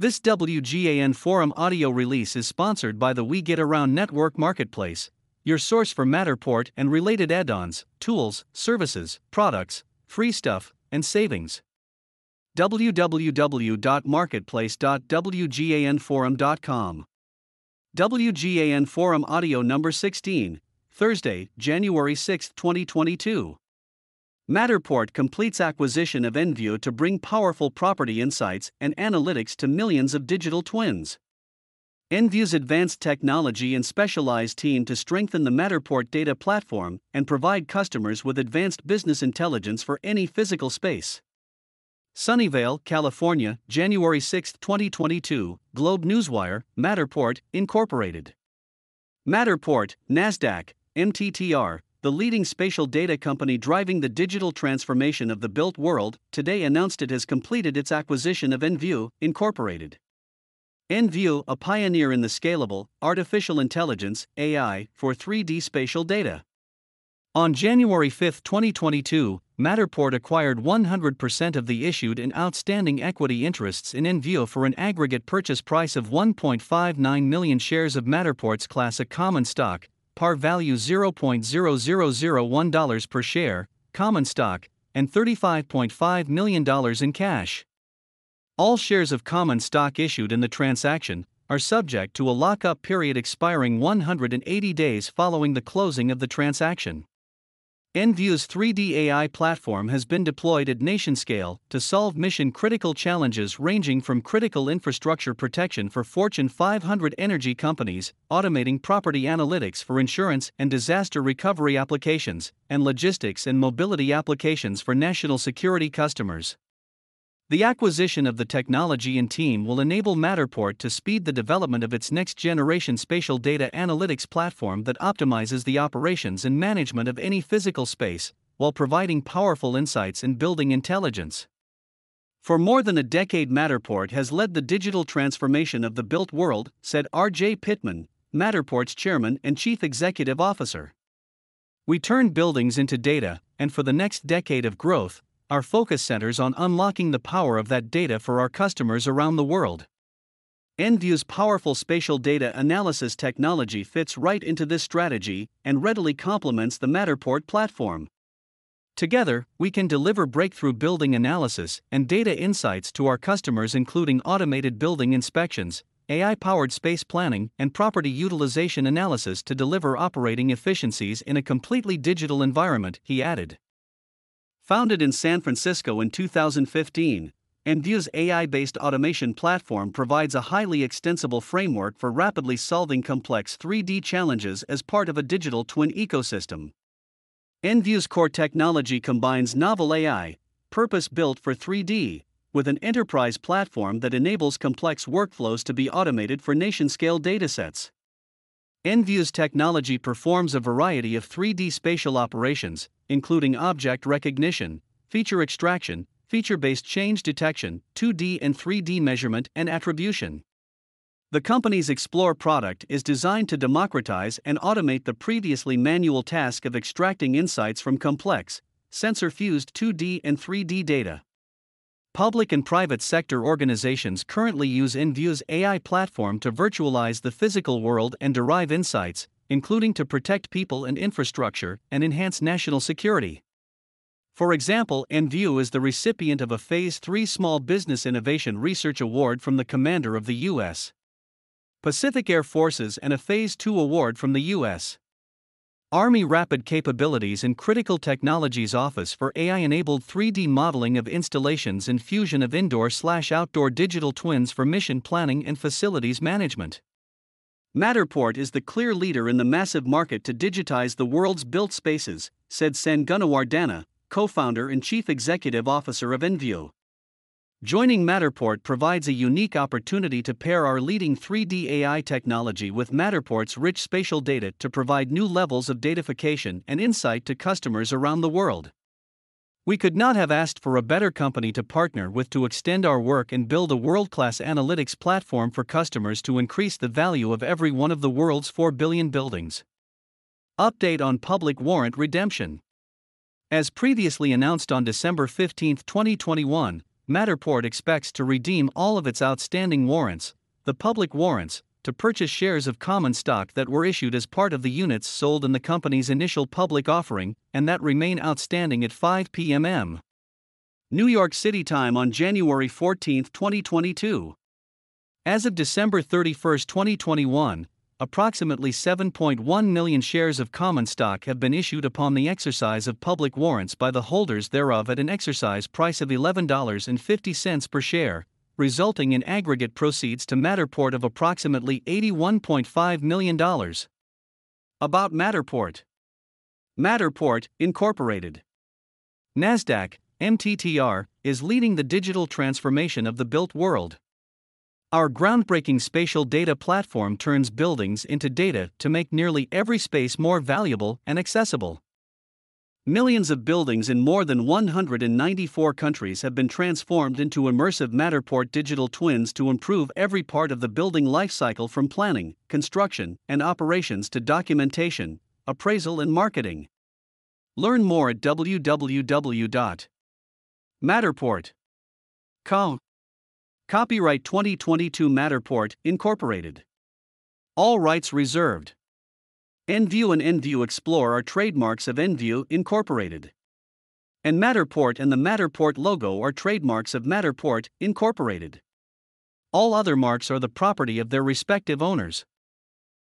This WGAN Forum audio release is sponsored by the We Get Around Network Marketplace, your source for Matterport and related add ons, tools, services, products, free stuff, and savings. www.marketplace.wganforum.com. WGAN Forum Audio Number 16, Thursday, January 6, 2022. Matterport completes acquisition of Enview to bring powerful property insights and analytics to millions of digital twins. Enview's advanced technology and specialized team to strengthen the Matterport data platform and provide customers with advanced business intelligence for any physical space. Sunnyvale, California, January 6, 2022, Globe Newswire, Matterport, Incorporated. Matterport, NASDAQ, MTTR, the leading spatial data company driving the digital transformation of the built world, today announced it has completed its acquisition of Enview, Incorporated. Enview, a pioneer in the scalable, artificial intelligence, AI, for 3D spatial data. On January 5, 2022, Matterport acquired 100% of the issued and outstanding equity interests in Enview for an aggregate purchase price of 1.59 million shares of Matterport's Class A common stock, par value $0.0001 per share, common stock, and $35.5 million in cash. All shares of common stock issued in the transaction are subject to a lockup period expiring 180 days following the closing of the transaction. Enview's 3D AI platform has been deployed at nation scale to solve mission critical challenges ranging from critical infrastructure protection for Fortune 500 energy companies, automating property analytics for insurance and disaster recovery applications, and logistics and mobility applications for national security customers. The acquisition of the technology and team will enable Matterport to speed the development of its next generation spatial data analytics platform that optimizes the operations and management of any physical space, while providing powerful insights and building intelligence. For more than a decade, Matterport has led the digital transformation of the built world, said R.J. Pittman, Matterport's chairman and chief executive officer. We turn buildings into data, and for the next decade of growth, our focus centers on unlocking the power of that data for our customers around the world. Enview's powerful spatial data analysis technology fits right into this strategy and readily complements the Matterport platform. Together, we can deliver breakthrough building analysis and data insights to our customers, including automated building inspections, AI powered space planning, and property utilization analysis to deliver operating efficiencies in a completely digital environment, he added. Founded in San Francisco in 2015, Enview's AI based automation platform provides a highly extensible framework for rapidly solving complex 3D challenges as part of a digital twin ecosystem. Enview's core technology combines novel AI, purpose built for 3D, with an enterprise platform that enables complex workflows to be automated for nation scale datasets. Enview's technology performs a variety of 3D spatial operations, including object recognition, feature extraction, feature based change detection, 2D and 3D measurement, and attribution. The company's Explore product is designed to democratize and automate the previously manual task of extracting insights from complex, sensor fused 2D and 3D data. Public and private sector organizations currently use Enview's AI platform to virtualize the physical world and derive insights, including to protect people and infrastructure and enhance national security. For example, Enview is the recipient of a Phase 3 Small Business Innovation Research Award from the Commander of the U.S. Pacific Air Forces and a Phase 2 award from the U.S. Army Rapid Capabilities and Critical Technologies Office for AI enabled 3D modeling of installations and fusion of indoor slash outdoor digital twins for mission planning and facilities management. Matterport is the clear leader in the massive market to digitize the world's built spaces, said Sen Gunawardana, co founder and chief executive officer of Enview. Joining Matterport provides a unique opportunity to pair our leading 3D AI technology with Matterport's rich spatial data to provide new levels of datafication and insight to customers around the world. We could not have asked for a better company to partner with to extend our work and build a world class analytics platform for customers to increase the value of every one of the world's 4 billion buildings. Update on public warrant redemption. As previously announced on December 15, 2021, Matterport expects to redeem all of its outstanding warrants, the public warrants, to purchase shares of common stock that were issued as part of the units sold in the company's initial public offering and that remain outstanding at 5 p.m. New York City time on January 14, 2022. As of December 31, 2021, approximately 7.1 million shares of common stock have been issued upon the exercise of public warrants by the holders thereof at an exercise price of $11.50 per share, resulting in aggregate proceeds to Matterport of approximately $81.5 million. About Matterport Matterport, Incorporated. NASDAQ, MTTR, is leading the digital transformation of the built world. Our groundbreaking spatial data platform turns buildings into data to make nearly every space more valuable and accessible. Millions of buildings in more than 194 countries have been transformed into immersive Matterport digital twins to improve every part of the building lifecycle from planning, construction, and operations to documentation, appraisal, and marketing. Learn more at www Matterport. Co. Copyright 2022 Matterport, Incorporated. All rights reserved. Enview and Enview Explore are trademarks of Enview Incorporated. And Matterport and the Matterport logo are trademarks of Matterport, Incorporated. All other marks are the property of their respective owners.